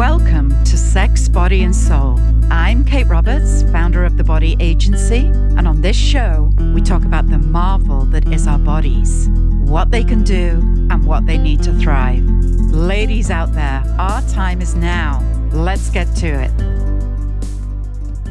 Welcome to Sex, Body, and Soul. I'm Kate Roberts, founder of The Body Agency, and on this show, we talk about the marvel that is our bodies, what they can do, and what they need to thrive. Ladies out there, our time is now. Let's get to it.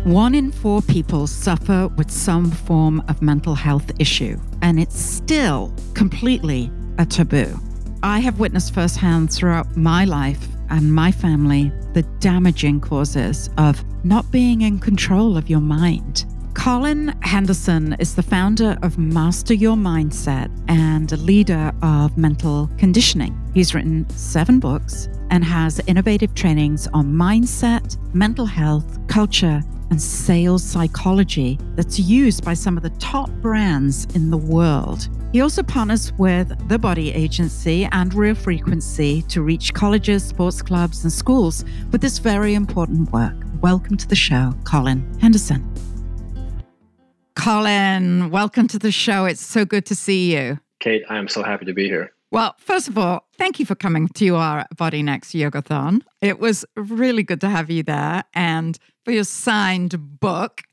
One in four people suffer with some form of mental health issue, and it's still completely a taboo. I have witnessed firsthand throughout my life and my family the damaging causes of not being in control of your mind. Collin Henderson is the founder of Master Your Mindset and a leader of mental conditioning. He's written seven books and has innovative trainings on mindset, mental health, culture, and sales psychology that's used by some of the top brands in the world. He also partners with The Body Agency and Real Frequency to reach colleges, sports clubs, and schools with this very important work. Welcome to the show, Collin Henderson. Collin, welcome to the show. It's so good to see you. Kate, I am so happy to be here. Well, first of all, thank you for coming to our Body Next Yogathon. It was really good to have you there and for your signed book.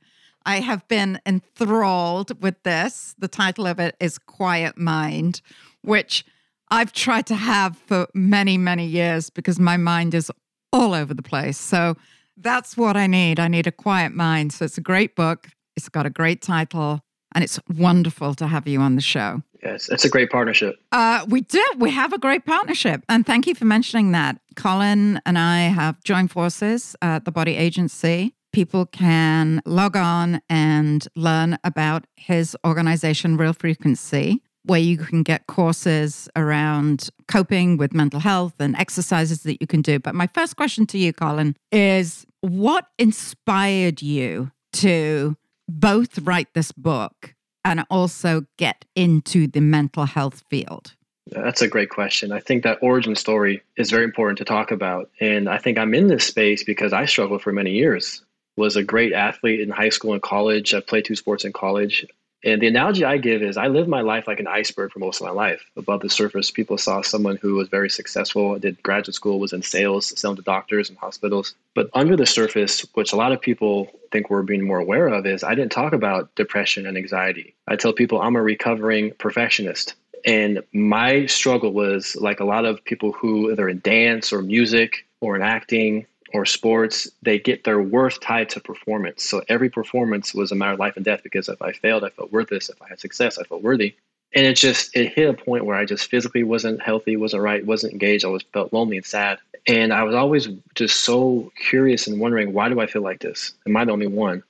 I have been enthralled with this. The title of it is Quiet Mind, which I've tried to have for many, many years because my mind is all over the place. So that's what I need. I need a quiet mind. So it's a great book. It's got a great title, and it's wonderful to have you on the show. Yes, it's a great partnership. Uh, we do. We have a great partnership. And thank you for mentioning that. Collin and I have joined forces at the Body Agency people can log on and learn about his organization, Real Frequency, where you can get courses around coping with mental health and exercises that you can do. But my first question to you, Collin, is what inspired you to both write this book and also get into the mental health field? That's a great question. I think that origin story is very important to talk about. And I think I'm in this space because I struggled for many years was a great athlete in high school and college. I played two sports in college. And the analogy I give is I lived my life like an iceberg for most of my life. Above the surface, people saw someone who was very successful, did graduate school, was in sales, selling to doctors and hospitals. But under the surface, which a lot of people think we're being more aware of, is I didn't talk about depression and anxiety. I tell people I'm a recovering perfectionist. And my struggle was like a lot of people who either in dance or music or in acting or sports, they get their worth tied to performance. So every performance was a matter of life and death because if I failed, I felt worthless. If I had success, I felt worthy. And it just it hit a point where I just physically wasn't healthy, wasn't right, wasn't engaged. I was felt lonely and sad. And I was always just so curious and wondering why do I feel like this? Am I the only one?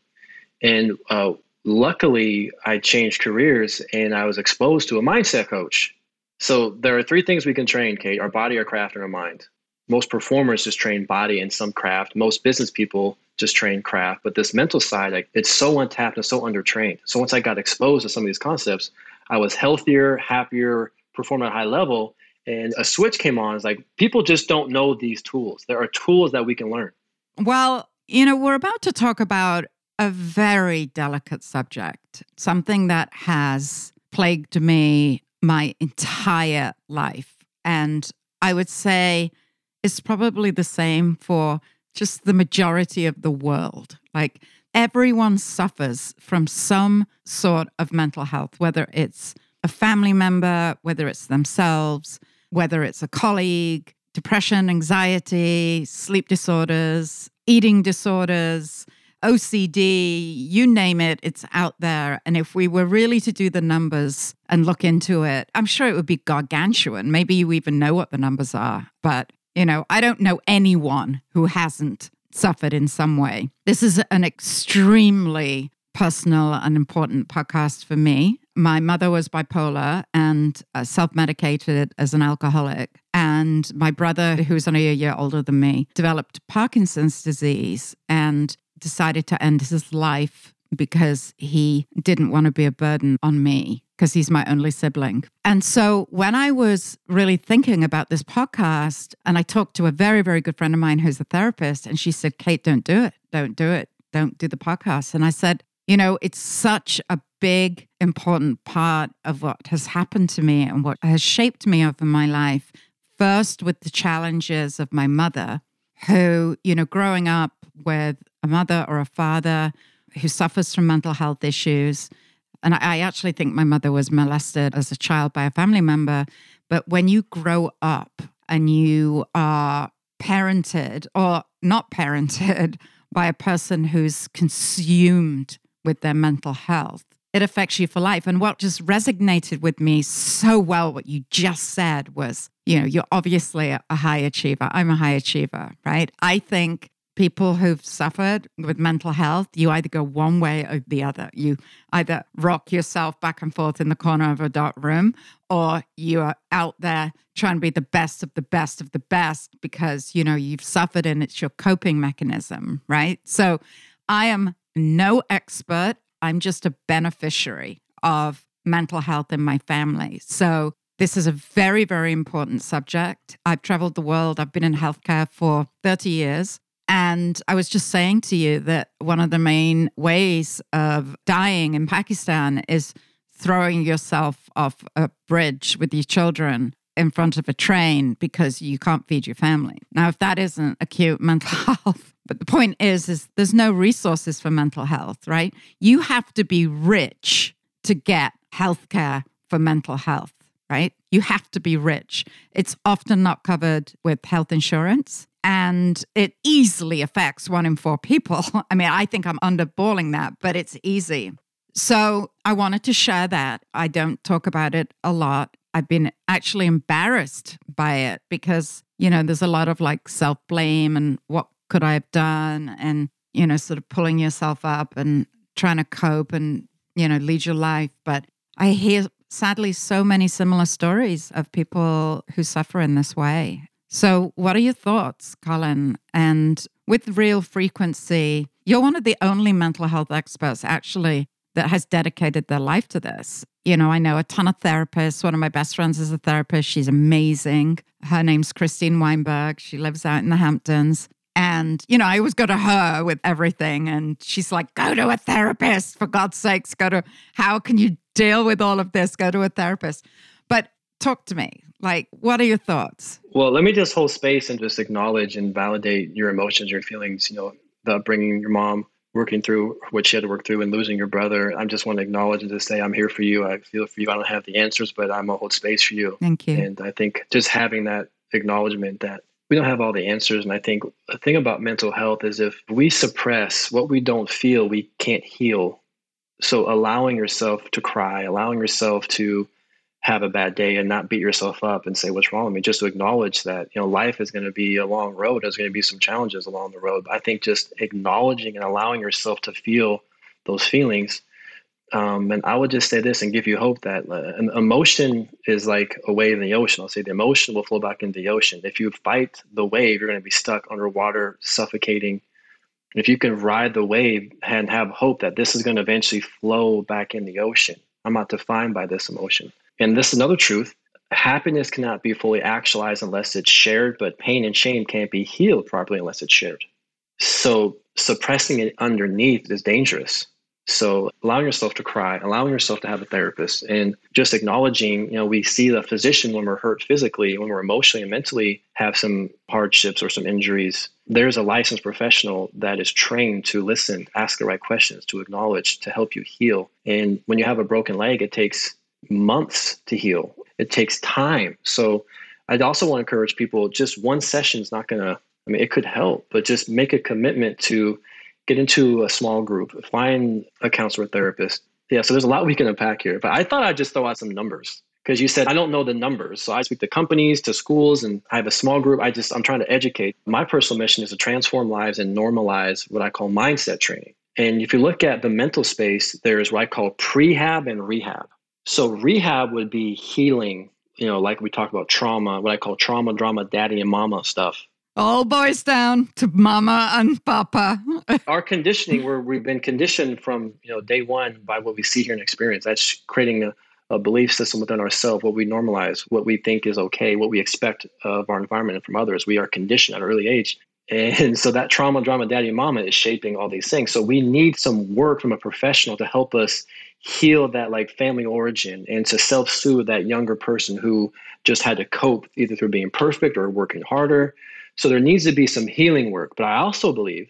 And uh, luckily, I changed careers and I was exposed to a mindset coach. So there are three things we can train, Kate: our body, our craft, and our mind most performers just train body and some craft. Most business people just train craft. But this mental side, like, it's so untapped and so undertrained. So once I got exposed to some of these concepts, I was healthier, happier, performing at a high level. And a switch came on. It's like people just don't know these tools. There are tools that we can learn. Well, you know, we're about to talk about a very delicate subject, something that has plagued me my entire life. And I would say, is probably the same for just the majority of the world. Like everyone suffers from some sort of mental health, whether it's a family member, whether it's themselves, whether it's a colleague, depression, anxiety, sleep disorders, eating disorders, OCD, you name it, it's out there. And if we were really to do the numbers and look into it, I'm sure it would be gargantuan. Maybe you even know what the numbers are, but you know, I don't know anyone who hasn't suffered in some way. This is an extremely personal and important podcast for me. My mother was bipolar and uh, self medicated as an alcoholic. And my brother, who's only a year older than me, developed Parkinson's disease and decided to end his life because he didn't want to be a burden on me because he's my only sibling. And so when I was really thinking about this podcast, and I talked to a very, very good friend of mine who's a therapist, and she said, Kate, don't do it. Don't do it. Don't do the podcast. And I said, you know, it's such a big, important part of what has happened to me and what has shaped me over my life. First, with the challenges of my mother, who, you know, growing up with a mother or a father who suffers from mental health issues. And I actually think my mother was molested as a child by a family member. But when you grow up and you are parented or not parented by a person who's consumed with their mental health, it affects you for life. And what just resonated with me so well, what you just said was, you know, you're obviously a high achiever. I'm a high achiever, right? I think people who've suffered with mental health, you either go one way or the other. You either rock yourself back and forth in the corner of a dark room, or you are out there trying to be the best of the best of the best because, you know, you've suffered and it's your coping mechanism, right? So I am no expert. I'm just a beneficiary of mental health in my family. So this is a very, very important subject. I've traveled the world. I've been in healthcare for 30 years. And I was just saying to you that one of the main ways of dying in Pakistan is throwing yourself off a bridge with your children in front of a train because you can't feed your family. Now, if that isn't acute mental health, but the point is, is there's no resources for mental health, right? You have to be rich to get healthcare for mental health, right? You have to be rich. It's often not covered with health insurance and it easily affects one in four people. I mean, I think I'm underballing that, but it's easy. So I wanted to share that. I don't talk about it a lot. I've been actually embarrassed by it because, you know, there's a lot of like self blame and what could I have done? And, you know, sort of pulling yourself up and trying to cope and, you know, lead your life. But I hear sadly so many similar stories of people who suffer in this way. So, what are your thoughts, Collin? And with real frequency, you're one of the only mental health experts actually that has dedicated their life to this. You know, I know a ton of therapists. One of my best friends is a therapist. She's amazing. Her name's Christine Weinberg. She lives out in the Hamptons. And, you know, I always go to her with everything. And she's like, go to a therapist, for God's sakes, go to, how can you deal with all of this? Go to a therapist. But talk to me. Like, what are your thoughts? Well, let me just hold space and just acknowledge and validate your emotions, your feelings, you know, the upbringing, your mom working through what she had to work through and losing your brother. I just want to acknowledge and just say, I'm here for you. I feel for you. I don't have the answers, but I'm going to hold space for you. Thank you. And I think just having that acknowledgement that we don't have all the answers. And I think the thing about mental health is if we suppress what we don't feel, we can't heal. So allowing yourself to cry, allowing yourself to have a bad day and not beat yourself up and say what's wrong with me? Just to acknowledge that you know life is going to be a long road. There's going to be some challenges along the road but i think just acknowledging and allowing yourself to feel those feelings um, and i would just say this and give you hope that uh, an emotion is like a wave in the ocean. I'll say the emotion will flow back into the ocean. If you fight the wave you're going to be stuck underwater suffocating if you can ride the wave and have hope that this is going to eventually flow back in the ocean i'm not defined by this emotion and this is another truth happiness cannot be fully actualized unless it's shared, but pain and shame can't be healed properly unless it's shared. So suppressing it underneath is dangerous. So allowing yourself to cry, allowing yourself to have a therapist, and just acknowledging, you know, we see the physician when we're hurt physically, when we're emotionally and mentally have some hardships or some injuries. There's a licensed professional that is trained to listen, ask the right questions, to acknowledge, to help you heal. And when you have a broken leg, it takes months to heal. It takes time. So I'd also want to encourage people just one session is not going to, I mean, it could help, but just make a commitment to get into a small group, find a counselor, therapist. Yeah, so there's a lot we can unpack here, but I thought I'd just throw out some numbers because you said I don't know the numbers. So I speak to companies, to schools, and I have a small group. I just, I'm trying to educate. My personal mission is to transform lives and normalize what I call mindset training. And if you look at the mental space, there's what I call prehab and rehab. So rehab would be healing, you know, like we talk about trauma, what I call trauma, drama, daddy and mama stuff. All boys down to mama and papa. Our conditioning, where we've been conditioned from, you know, day one by what we see here and experience. That's creating a, a belief system within ourselves, what we normalize, what we think is okay, what we expect of our environment and from others. We are conditioned at an early age. And so that trauma, drama, daddy, and mama is shaping all these things. So we need some work from a professional to help us heal that like family origin and to self-soothe that younger person who just had to cope either through being perfect or working harder So there needs to be some healing work. But I also believe,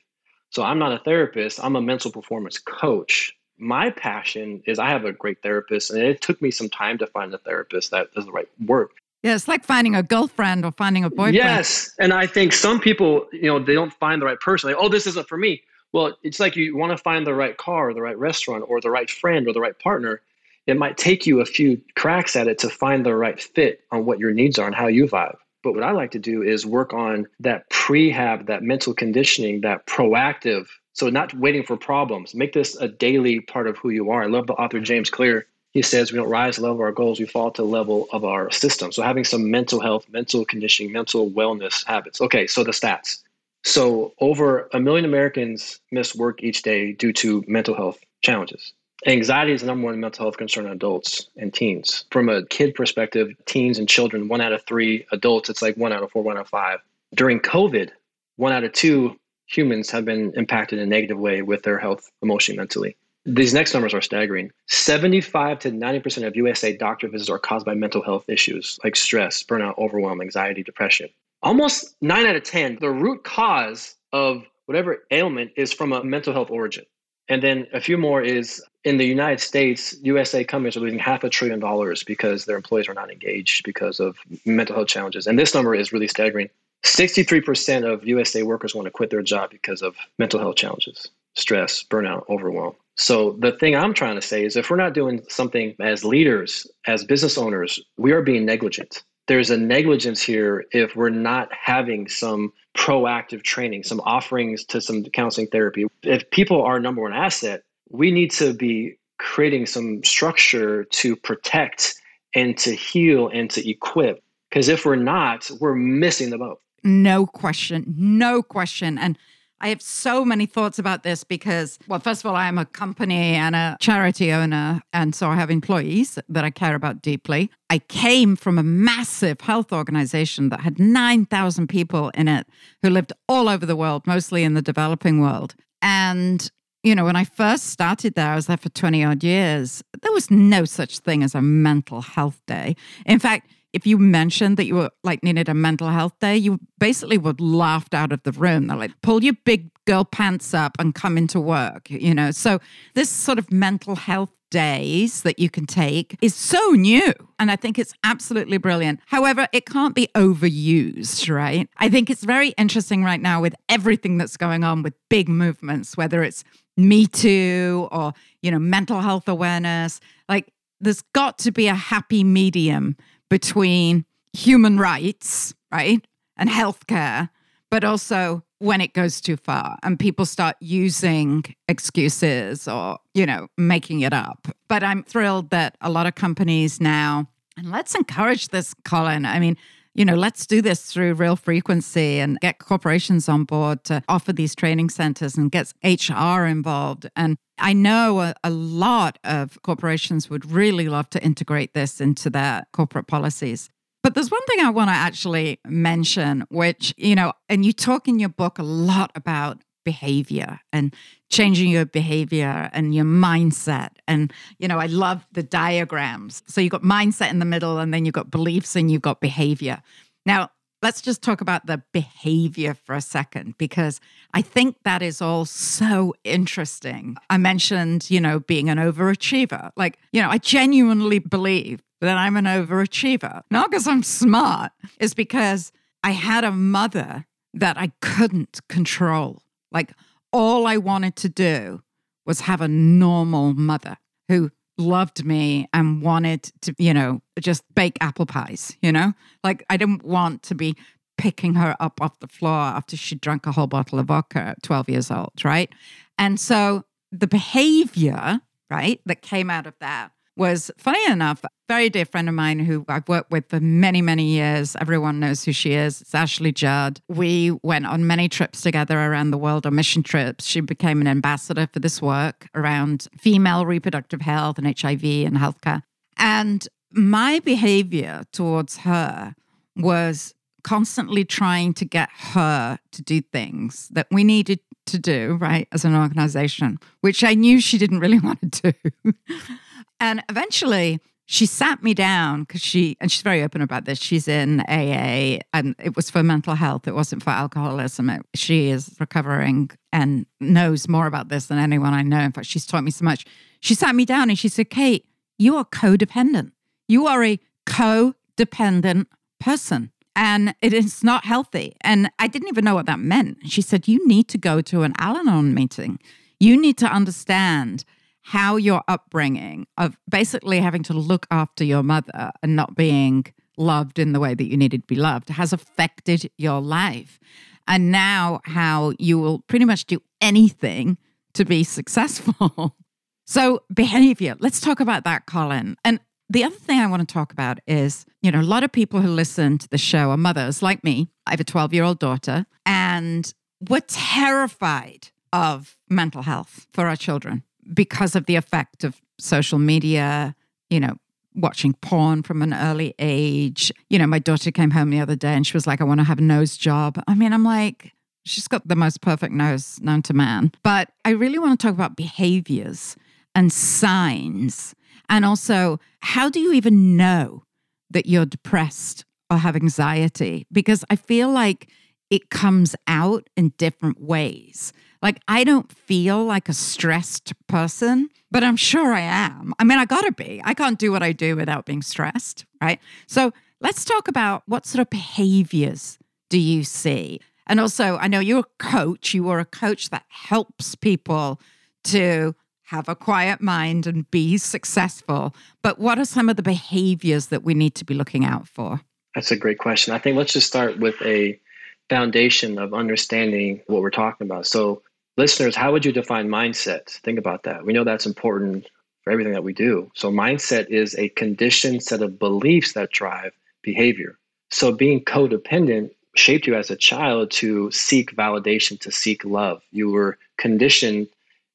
so I'm not a therapist, I'm a mental performance coach. My passion is I have a great therapist, and it took me some time to find a therapist that does the right work. Yeah, it's like finding a girlfriend or finding a boyfriend. Yes. And I think some people, you know, they don't find the right person. Like, oh, this isn't for me. Well, it's like you want to find the right car, or the right restaurant, or the right friend, or the right partner. It might take you a few cracks at it to find the right fit on what your needs are and how you vibe. But what I like to do is work on that prehab, that mental conditioning, that proactive. So not waiting for problems. Make this a daily part of who you are. I love the author James Clear he says we don't rise to the level of our goals, we fall to the level of our system. So having some mental health, mental conditioning, mental wellness habits. Okay, so the stats. So over a million Americans miss work each day due to mental health challenges. Anxiety is the number one mental health concern in adults and teens. From a kid perspective, teens and children, one out of three adults, it's like one out of four, one out of five. During COVID, one out of two humans have been impacted in a negative way with their health, emotionally, mentally. These next numbers are staggering. 75 to 90% of USA doctor visits are caused by mental health issues like stress, burnout, overwhelm, anxiety, depression. Almost 9 out of 10, the root cause of whatever ailment is from a mental health origin. And then a few more is in the United States, USA companies are losing half a trillion dollars because their employees are not engaged because of mental health challenges. And this number is really staggering. 63% of USA workers want to quit their job because of mental health challenges, stress, burnout, overwhelm. So the thing I'm trying to say is if we're not doing something as leaders, as business owners, we are being negligent. There's a negligence here if we're not having some proactive training, some offerings to some counseling therapy. If people are number one asset, we need to be creating some structure to protect and to heal and to equip. Because if we're not, we're missing the boat. No question. No question. And I have so many thoughts about this because, well, first of all, I am a company and a charity owner. And so I have employees that I care about deeply. I came from a massive health organization that had 9,000 people in it who lived all over the world, mostly in the developing world. And you know, when I first started there, I was there for 20 odd years. There was no such thing as a mental health day. In fact, if you mentioned that you were like needed a mental health day, you basically would laughed out of the room. They're like, pull your big girl pants up and come into work, you know? So this sort of mental health days that you can take is so new. And I think it's absolutely brilliant. However, it can't be overused, right? I think it's very interesting right now with everything that's going on with big movements, whether it's Me Too or, you know, mental health awareness. Like, there's got to be a happy medium between human rights, right, and healthcare, but also when it goes too far and people start using excuses or, you know, making it up. But I'm thrilled that a lot of companies now, and let's encourage this, Collin. I mean, you know, let's do this through real frequency and get corporations on board to offer these training centers and get HR involved. And I know a, a, lot of corporations would really love to integrate this into their corporate policies. But there's one thing I want to actually mention, which, you know, and you talk in your book a lot about behavior and changing your behavior and your mindset. And, you know, I love the diagrams. So you've got mindset in the middle, and then you've got beliefs and you've got behavior. Now, let's just talk about the behavior for a second, because I think that is all so interesting. I mentioned, you know, being an overachiever. Like, you know, I genuinely believe that I'm an overachiever, not because I'm smart, it's because I had a mother that I couldn't control. Like, all I wanted to do was have a normal mother who loved me and wanted to, you know, just bake apple pies, you know? Like, I didn't want to be picking her up off the floor after she drank a whole bottle of vodka at 12 years old, right? And so the behavior, right, that came out of that was funny enough, very dear friend of mine who I've worked with for many, many years. Everyone knows who she is. It's Ashley Judd. We went on many trips together around the world on mission trips. She became an ambassador for this work around female reproductive health and HIV and healthcare. And my behavior towards her was constantly trying to get her to do things that we needed to do, right, as an organization, which I knew she didn't really want to do. And eventually, she sat me down because she, and she's very open about this. She's in AA and it was for mental health, it wasn't for alcoholism. It, she is recovering and knows more about this than anyone I know. In fact, she's taught me so much. She sat me down and she said, Kate, you are codependent. You are a codependent person and it is not healthy. And I didn't even know what that meant. She said, You need to go to an Al Anon meeting. You need to understand how your upbringing of basically having to look after your mother and not being loved in the way that you needed to be loved has affected your life. And now, how you will pretty much do anything to be successful. so, behavior, let's talk about that, Collin. And the other thing I want to talk about is, you know, a lot of people who listen to the show are mothers like me. I have a 12 year old daughter, and we're terrified of mental health for our children because of the effect of social media, you know, watching porn from an early age. You know, my daughter came home the other day and she was like, I want to have a nose job. I mean, I'm like, she's got the most perfect nose known to man. But I really want to talk about behaviors and signs. And also, how do you even know that you're depressed or have anxiety? Because I feel like it comes out in different ways. Like, I don't feel like a stressed person, but I'm sure I am. I mean, I gotta be. I can't do what I do without being stressed, right? So, let's talk about what sort of behaviors do you see? And also, I know you're a coach, you are a coach that helps people to have a quiet mind and be successful. But what are some of the behaviors that we need to be looking out for? That's a great question. I think let's just start with a foundation of understanding what we're talking about. So, listeners, how would you define mindset? Think about that. We know that's important for everything that we do. So, mindset is a conditioned set of beliefs that drive behavior. So, being codependent shaped you as a child to seek validation, to seek love. You were conditioned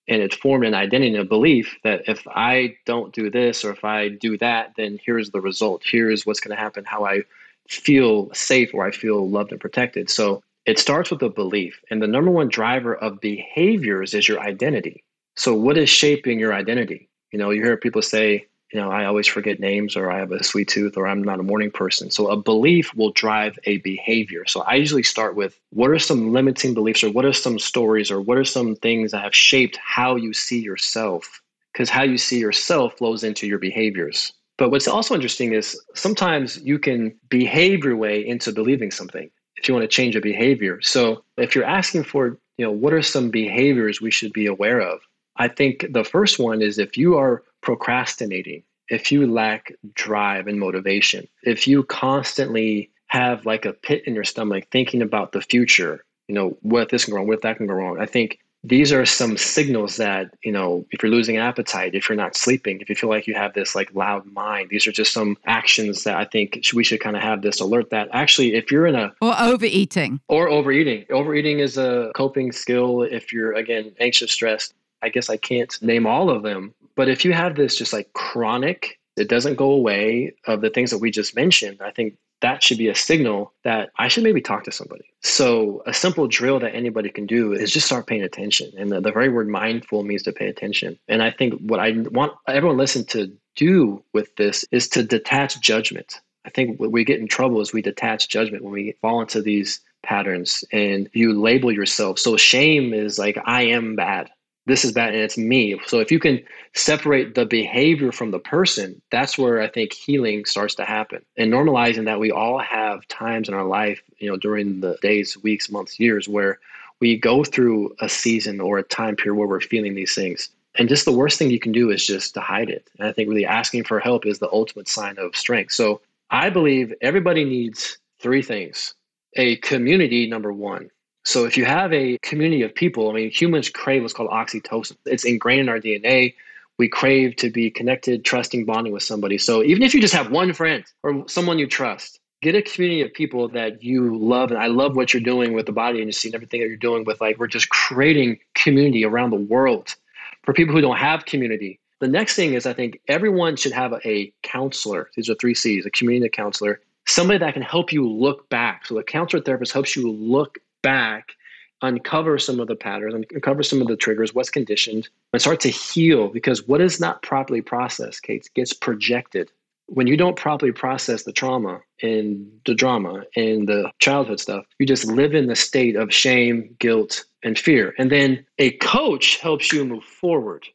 and it formed an identity and a belief that if I don't do this or if I do that, then here's the result. Here's what's going to happen, how I feel safe or I feel loved and protected. So, it starts with a belief. And the number one driver of behaviors is your identity. So, what is shaping your identity? You know, you hear people say, you know, I always forget names or I have a sweet tooth or I'm not a morning person. So a belief will drive a behavior. So I usually start with what are some limiting beliefs or what are some stories or what are some things that have shaped how you see yourself? Because how you see yourself flows into your behaviors. But what's also interesting is sometimes you can behave your way into believing something if you want to change a behavior. So if you're asking for, you know, what are some behaviors we should be aware of? I think the first one is if you are procrastinating, if you lack drive and motivation, if you constantly have like a pit in your stomach thinking about the future, you know, what this can go wrong, what that can go wrong. I think these are some signals that you know if you're losing appetite if you're not sleeping if you feel like you have this like loud mind these are just some actions that i think we should kind of have this alert that actually if you're in a or overeating. Or overeating. Overeating is a coping skill if you're again anxious stressed. I guess i can't name all of them but if you have this just like chronic it doesn't go away of the things that we just mentioned i think that should be a signal that I should maybe talk to somebody. So, a simple drill that anybody can do is just start paying attention. And the, the very word mindful means to pay attention. And I think what I want everyone listen to do with this is to detach judgment. I think what we get in trouble is we detach judgment when we fall into these patterns and you label yourself. So, shame is like, I am bad this is bad and it's me. So if you can separate the behavior from the person, that's where I think healing starts to happen. And normalizing that we all have times in our life, you know, during the days, weeks, months, years where we go through a season or a time period where we're feeling these things. And just the worst thing you can do is just to hide it. And I think really asking for help is the ultimate sign of strength. So I believe everybody needs three things a community, number one. So if you have a community of people, I mean, humans crave what's called oxytocin. It's ingrained in our DNA. We crave to be connected, trusting, bonding with somebody. So even if you just have one friend or someone you trust, get a community of people that you love. And I love what you're doing with the body and and everything that you're doing with like, we're just creating community around the world for people who don't have community. The next thing is I think everyone should have a, a counselor. These are three C's, a community counselor, somebody that can help you look back. So the counselor therapist helps you look back, uncover some of the patterns, uncover some of the triggers, what's conditioned, and start to heal because what is not properly processed, Kate, gets projected. when you don't properly process the trauma and the drama and the childhood stuff, you just live in the state of shame, guilt, and fear. And then a coach helps you move forward,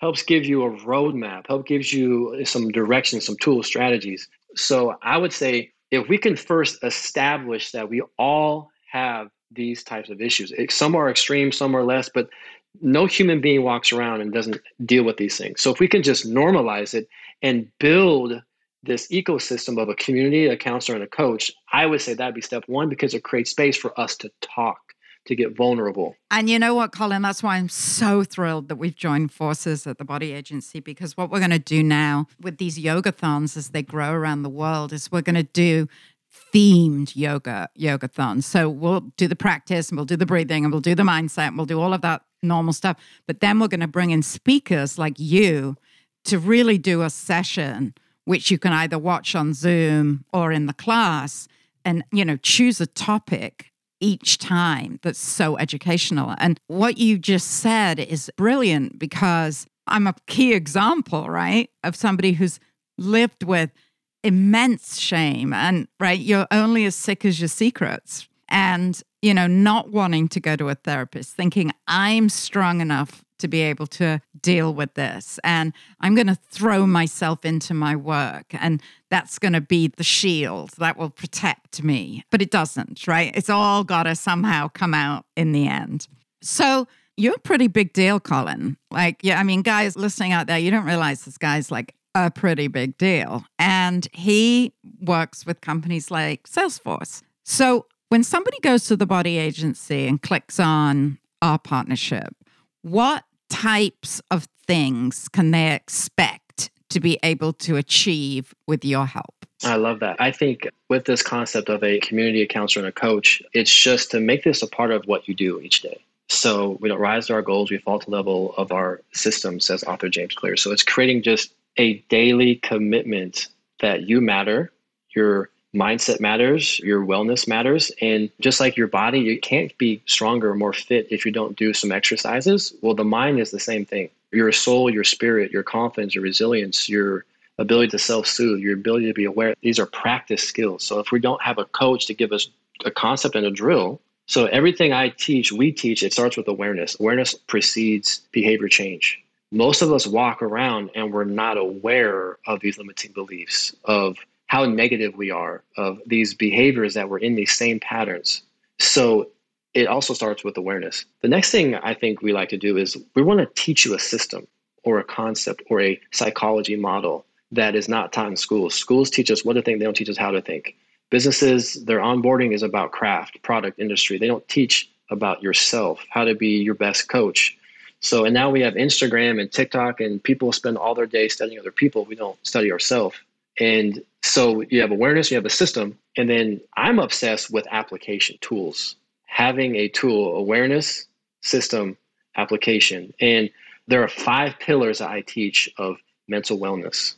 helps give you a roadmap, help gives you some direction, some tools, strategies. So I would say if we can first establish that we all have these types of issues, some are extreme, some are less, but no human being walks around and doesn't deal with these things. So if we can just normalize it and build this ecosystem of a community, a counselor, and a coach, I would say that'd be step one because it creates space for us to talk, to get vulnerable. And you know what, Collin? That's why I'm so thrilled that we've joined forces at the Body Agency because what we're going to do now with these yogathons as they grow around the world is we're going to do themed yoga yogathons. So we'll do the practice and we'll do the breathing and we'll do the mindset and we'll do all of that normal stuff. But then we're going to bring in speakers like you to really do a session which you can either watch on Zoom or in the class and you know choose a topic each time that's so educational and what you just said is brilliant because I'm a key example right of somebody who's lived with immense shame and right you're only as sick as your secrets and you know not wanting to go to a therapist thinking I'm strong enough to be able to deal with this. And I'm going to throw myself into my work. And that's going to be the shield that will protect me. But it doesn't, right? It's all got to somehow come out in the end. So, you're a pretty big deal, Collin. Like, yeah, I mean, guys listening out there, you don't realize this guy's like a pretty big deal. And he works with companies like Salesforce. So, when somebody goes to the body agency and clicks on our partnership, what types of things can they expect to be able to achieve with your help? I love that. I think with this concept of a community counselor and a coach, it's just to make this a part of what you do each day. So we don't rise to our goals, we fall to level of our system, says author James Clear. So it's creating just a daily commitment that you matter, you're mindset matters, your wellness matters. And just like your body, you can't be stronger or more fit if you don't do some exercises. Well, the mind is the same thing. Your soul, your spirit, your confidence, your resilience, your ability to self soothe, your ability to be aware, these are practice skills. So if we don't have a coach to give us a concept and a drill, so everything I teach, we teach, it starts with awareness. Awareness precedes behavior change. Most of us walk around and we're not aware of these limiting beliefs, of how negative we are of these behaviors that we're in these same patterns. So it also starts with awareness. The next thing I think we like to do is we want to teach you a system or a concept or a psychology model that is not taught in schools. Schools teach us what to think, they don't teach us how to think. Businesses, their onboarding is about craft, product, industry. They don't teach about yourself, how to be your best coach. So, and now we have Instagram and TikTok, and people spend all their day studying other people. We don't study ourselves. And so you have awareness, you have a system, and then I'm obsessed with application tools. Having a tool, awareness, system, application. And there are five pillars that I teach of mental wellness.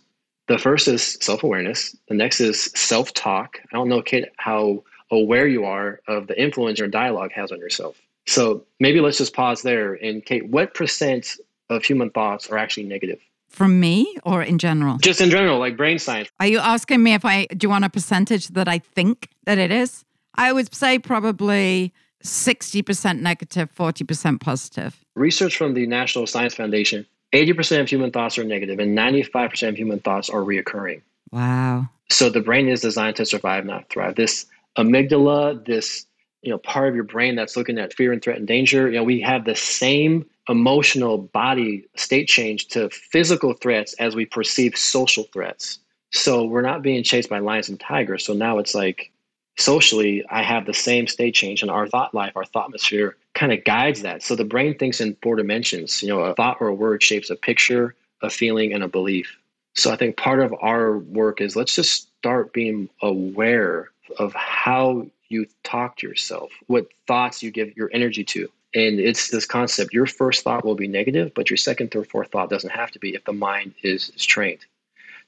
The first is self awareness, the next is self talk. I don't know, how aware you are of the influence your dialogue has on yourself. So maybe let's just pause there. And Kate, what percent of human thoughts are actually negative? from me or in general? Just in general, like brain science. Are you asking me if I do you want a percentage that I think that it is? I would say probably 60% negative, 40% positive. Research from the National Science Foundation 80% of human thoughts are negative and 95% of human thoughts are reoccurring. Wow. So the brain is designed to survive, not thrive. This amygdala, this you know part of your brain that's looking at fear and threat and danger, you know, we have the same emotional body state change to physical threats as we perceive social threats. So we're not being chased by lions and tigers. So now it's like socially, I have the same state change, and our thought life, our thought atmosphere kind of guides that. So the brain thinks in four dimensions. You know, a thought or a word shapes a picture, a feeling, and a belief. So I think part of our work is let's just start being aware of how you talk to yourself, what thoughts you give your energy to. And it's this concept your first thought will be negative, but your second, third, fourth thought doesn't have to be if the mind is, is trained.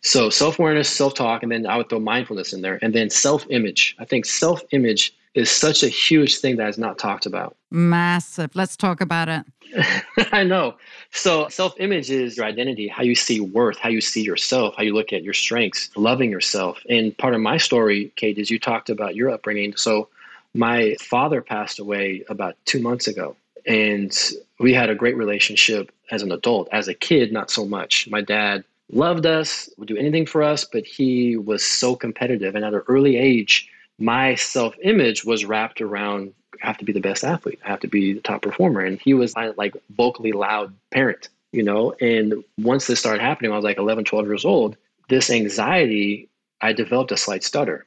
So self awareness, self talk, and then I would throw mindfulness in there, and then self image. I think self image is such a huge thing that is not talked about. Massive. Let's talk about it. I know. So, self image is your identity, how you see worth, how you see yourself, how you look at your strengths, loving yourself. And part of my story, Kate, is you talked about your upbringing. So, my father passed away about two months ago, and we had a great relationship as an adult. As a kid, not so much. My dad loved us, would do anything for us, but he was so competitive. And at an early age, my self image was wrapped around I have to be the best athlete, I have to be the top performer. And he was my like vocally loud parent, you know. And once this started happening, I was like 11, 12 years old. This anxiety, I developed a slight stutter.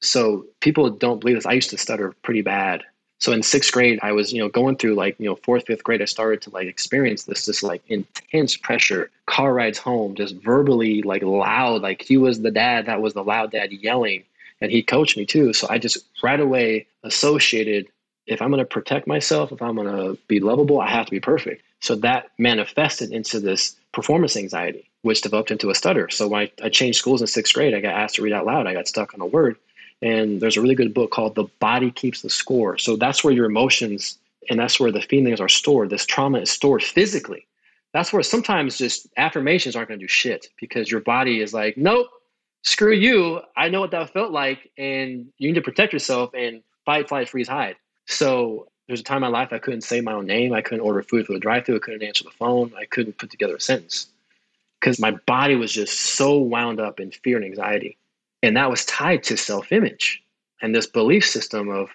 So people don't believe this. I used to stutter pretty bad. So in sixth grade, I was, you know, going through like, you know, fourth, fifth grade, I started to like experience this, this like intense pressure, car rides home, just verbally like loud, like he was the dad that was the loud dad yelling and he coached me too. So I just right away associated if I'm going to protect myself, if I'm going to be lovable, I have to be perfect. So that manifested into this performance anxiety, which developed into a stutter. So when I, I changed schools in sixth grade, I got asked to read out loud. I got stuck on a word. And there's a really good book called The Body Keeps the Score. So that's where your emotions and that's where the feelings are stored. This trauma is stored physically. That's where sometimes just affirmations aren't going to do shit because your body is like, nope, screw you. I know what that felt like. And you need to protect yourself and fight, flight, freeze, hide. So there's a time in my life I couldn't say my own name. I couldn't order food through a drive through. I couldn't answer the phone. I couldn't put together a sentence because my body was just so wound up in fear and anxiety. And that was tied to self image and this belief system of,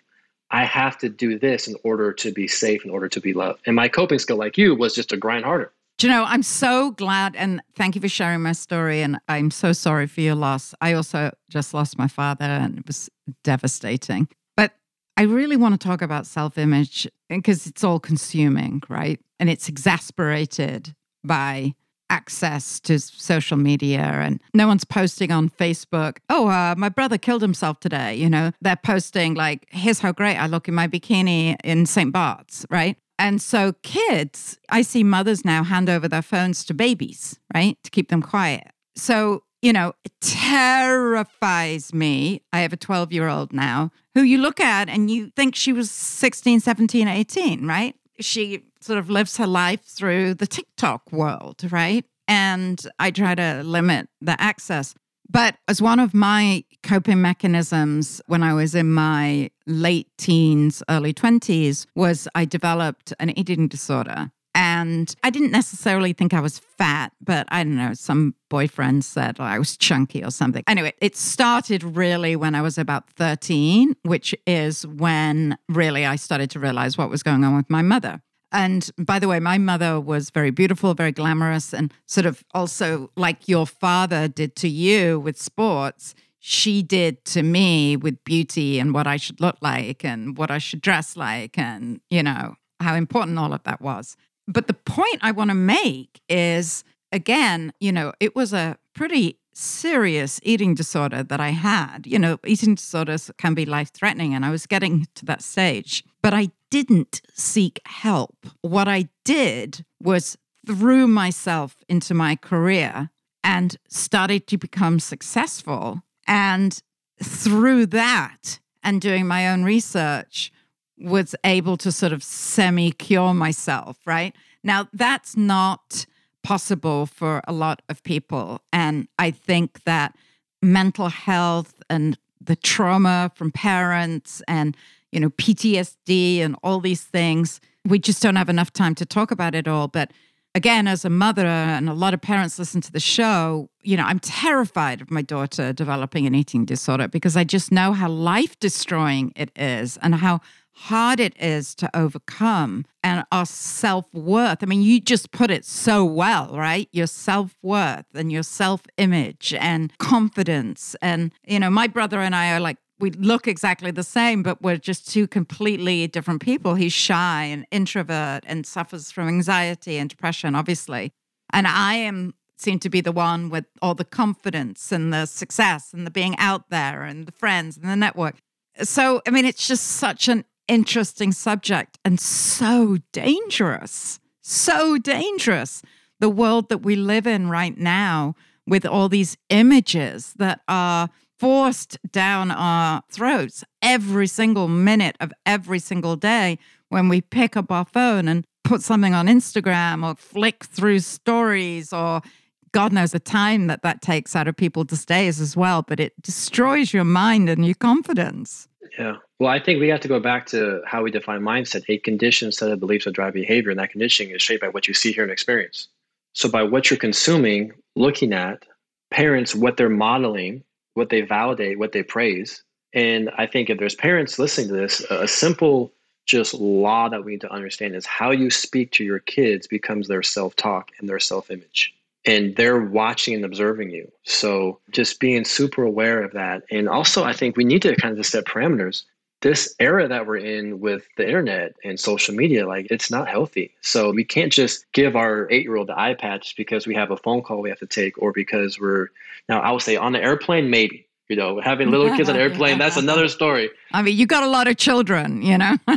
I have to do this in order to be safe, in order to be loved. And my coping skill, like you, was just to grind harder. Do you know, I'm so glad and thank you for sharing my story. And I'm so sorry for your loss. I also just lost my father and it was devastating. But I really want to talk about self image because it's all consuming, right? And it's exasperated by access to social media and no one's posting on Facebook, oh, uh, my brother killed himself today. You know, they're posting like, here's how great I look in my bikini in St. Bart's, right? And so kids, I see mothers now hand over their phones to babies, right? To keep them quiet. So, you know, it terrifies me. I have a 12 year old now who you look at and you think she was 16, 17, 18, right? She sort of lives her life through the TikTok world, right? And I try to limit the access. But as one of my coping mechanisms when I was in my late teens, early 20s, was I developed an eating disorder. And I didn't necessarily think I was fat, but I don't know, some boyfriend said oh, I was chunky or something. Anyway, it started really when I was about 13, which is when really I started to realize what was going on with my mother. And by the way, my mother was very beautiful, very glamorous, and sort of also like your father did to you with sports, she did to me with beauty and what I should look like and what I should dress like, and, you know, how important all of that was. But the point I want to make is again, you know, it was a pretty serious eating disorder that I had. You know, eating disorders can be life threatening, and I was getting to that stage. But I didn't seek help. What I did was threw myself into my career and started to become successful. And through that and doing my own research, was able to sort of semi cure myself, right? Now, that's not possible for a lot of people. And I think that mental health and the trauma from parents and you know PTSD and all these things we just don't have enough time to talk about it all but again as a mother and a lot of parents listen to the show you know I'm terrified of my daughter developing an eating disorder because I just know how life destroying it is and how hard it is to overcome and our self worth. I mean, you just put it so well, right? Your self worth and your self image and confidence. And, you know, my brother and I are like, we look exactly the same, but we're just two completely different people. He's shy and introvert and suffers from anxiety and depression, obviously. And I am seem to be the one with all the confidence and the success and the being out there and the friends and the network. So, I mean, it's just such an interesting subject and so dangerous. So dangerous. The world that we live in right now with all these images that are forced down our throats every single minute of every single day when we pick up our phone and put something on Instagram or flick through stories or God knows the time that that takes out of people to days as well, but it destroys your mind and your confidence. Yeah. Well, I think we have to go back to how we define mindset a conditioned set of beliefs that drive behavior, and that conditioning is shaped by what you see, hear, and experience. So, by what you're consuming, looking at, parents, what they're modeling, what they validate, what they praise. And I think if there's parents listening to this, a simple just law that we need to understand is how you speak to your kids becomes their self talk and their self image and they're watching and observing you. So just being super aware of that. And also, I think we need to kind of set parameters. This era that we're in with the internet and social media, like it's not healthy. So we can't just give our eight year old the iPad just because we have a phone call we have to take or because we're now, I would say on the airplane, maybe. You know, having little kids on an airplane, that's another story. I mean, you got a lot of children, you know?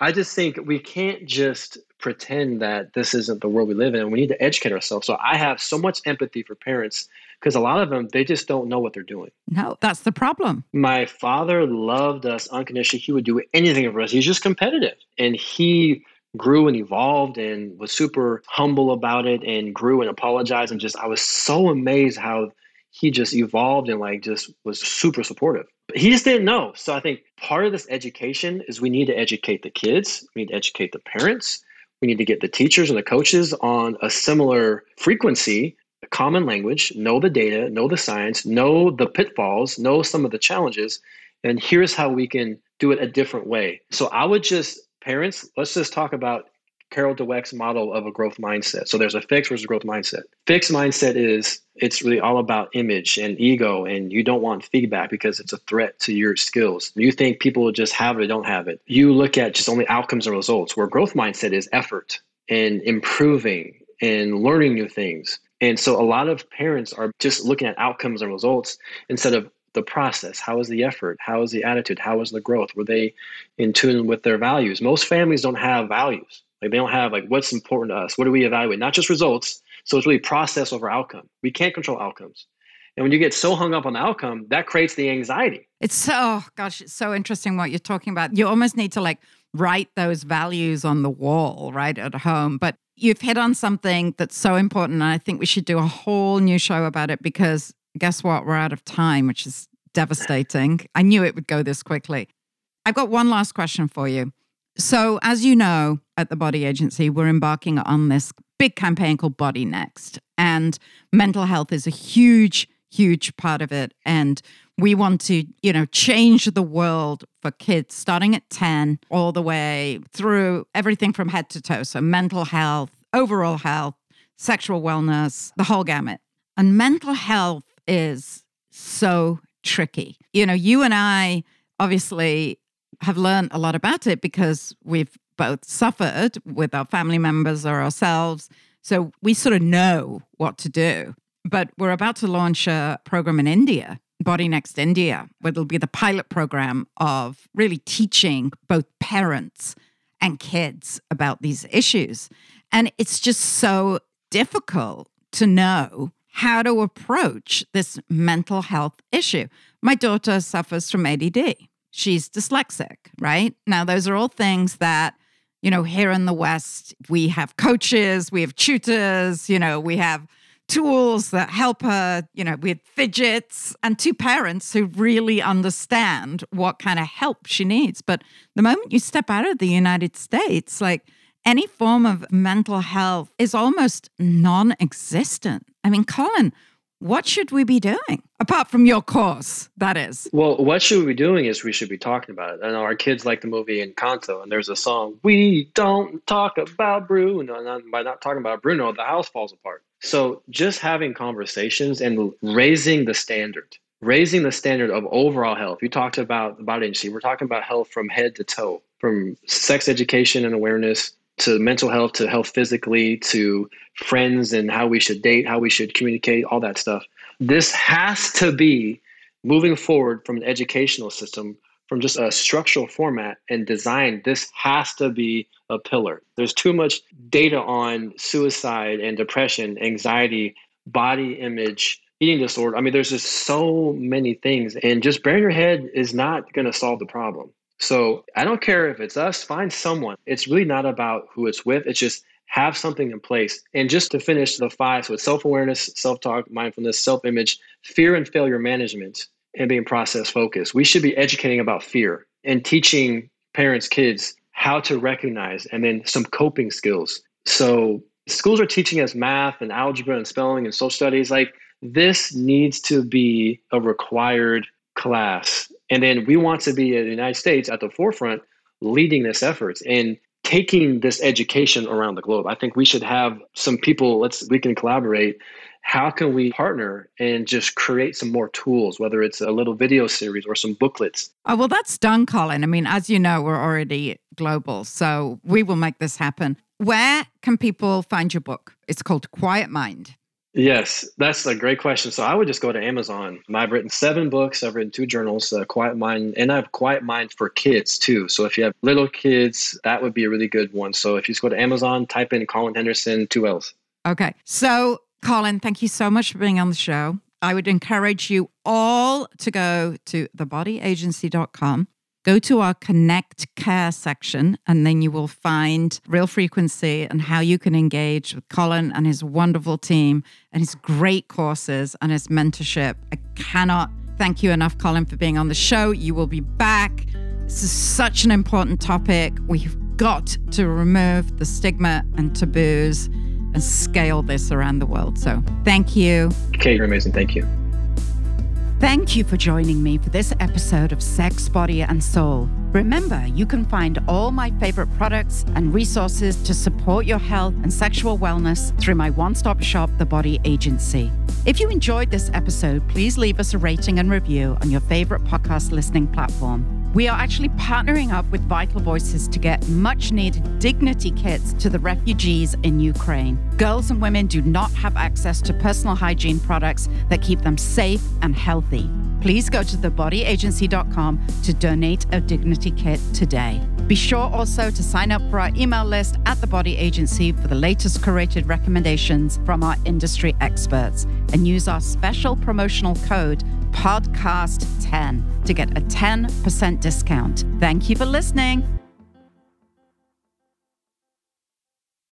I just think we can't just pretend that this isn't the world we live in. We need to educate ourselves. So I have so much empathy for parents because a lot of them they just don't know what they're doing. No, that's the problem. My father loved us unconditionally. He would do anything for us. He's just competitive, and he grew and evolved and was super humble about it and grew and apologized and just I was so amazed how he just evolved and like just was super supportive. But he just didn't know. So I think part of this education is we need to educate the kids, we need to educate the parents, we need to get the teachers and the coaches on a similar frequency, common language, know the data, know the science, know the pitfalls, know some of the challenges, and here's how we can do it a different way. So I would just parents, let's just talk about Carol Dweck's model of a growth mindset. So there's a fixed versus growth mindset. Fixed mindset is it's really all about image and ego, and you don't want feedback because it's a threat to your skills. You think people just have it or don't have it. You look at just only outcomes and results, where growth mindset is effort and improving and learning new things. And so a lot of parents are just looking at outcomes and results instead of the process? How is the effort? How is the attitude? How is the growth? Were they in tune with their values? Most families don't have values. Like they don't have like what's important to us. What do we evaluate? Not just results. So it's really process over outcome. We can't control outcomes. And when you get so hung up on the outcome, that creates the anxiety. It's so oh gosh, it's so interesting what you're talking about. You almost need to like write those values on the wall, right, at home. But you've hit on something that's so important. And I think we should do a whole new show about it because guess what? We're out of time, which is devastating. I knew it would go this quickly. I've got one last question for you. So, as you know, at the Body Agency, we're embarking on this big campaign called Body Next. And mental health is a huge, huge part of it. And we want to, you know, change the world for kids starting at 10 all the way through everything from head to toe. So, mental health, overall health, sexual wellness, the whole gamut. And mental health is so tricky. You know, you and I obviously have learned a lot about it because we've both suffered with our family members or ourselves. So we sort of know what to do. But we're about to launch a program in India, Body Next India, where it'll be the pilot program of really teaching both parents and kids about these issues. And it's just so difficult to know how to approach this mental health issue. My daughter suffers from ADD. She's dyslexic, right? Now, those are all things that, you know, here in the West, we have coaches, we have tutors, you know, we have tools that help her, you know, with fidgets and two parents who really understand what kind of help she needs. But the moment you step out of the United States, like, any form of mental health is almost non existent. I mean, Collin, what should we be doing apart from your course? That is. Well, what should we be doing is we should be talking about it. I know our kids like the movie Encanto, and there's a song, We Don't Talk About Bruno. And by not talking about Bruno, the house falls apart. So just having conversations and raising the standard, raising the standard of overall health. You talked about the body agency. We're talking about health from head to toe, from sex education and awareness to mental health to health physically to friends and how we should date, how we should communicate, all that stuff. This has to be moving forward from an educational system, from just a structural format and design. This has to be a pillar. There's too much data on suicide and depression, anxiety, body image, eating disorder. I mean, there's just so many things, and just burying your head is not going to solve the problem. So I don't care if it's us, find someone. It's really not about who it's with. It's just have something in place. And just to finish the five, so it's self awareness, self talk, mindfulness, self image, fear and failure management, and being process focused. We should be educating about fear and teaching parents, kids how to recognize and then some coping skills. So schools are teaching us math and algebra and spelling and social studies. Like this needs to be a required class. And then we want to be in the United States at the forefront leading this effort and taking this education around the globe. I think we should have some people, let's we can collaborate. How can we partner and just create some more tools, whether it's a little video series or some booklets? Oh, well, that's done, Collin. I mean, as you know, we're already global, so we will make this happen. Where can people find your book? It's called Quiet Mind. Yes, that's a great question. So I would just go to Amazon. I've written seven books. I've written two journals, uh, Quiet Mind, and I have Quiet Mind for kids too. So if you have little kids, that would be a really good one. So if you just go to Amazon, type in Collin Henderson, two L's. Okay. So Collin, thank you so much for being on the show. I would encourage you all to go to thebodyagency.com Go to our Connect Care section, and then you will find Real Frequency and how you can engage with Collin and his wonderful team and his great courses and his mentorship. I cannot thank you enough, Collin, for being on the show. You will be back. This is such an important topic. We've got to remove the stigma and taboos and scale this around the world. So thank you. Kate, you're amazing. Thank you. Thank you for joining me for this episode of Sex, Body, and Soul. Remember, you can find all my favorite products and resources to support your health and sexual wellness through my one stop shop, The Body Agency. If you enjoyed this episode, please leave us a rating and review on your favorite podcast listening platform. We are actually partnering up with Vital Voices to get much needed dignity kits to the refugees in Ukraine. Girls and women do not have access to personal hygiene products that keep them safe and healthy. Please go to thebodyagency.com to donate a dignity kit today. Be sure also to sign up for our email list at the Body Agency for the latest curated recommendations from our industry experts and use our special promotional code podcast10 to get a 10% discount. Thank you for listening.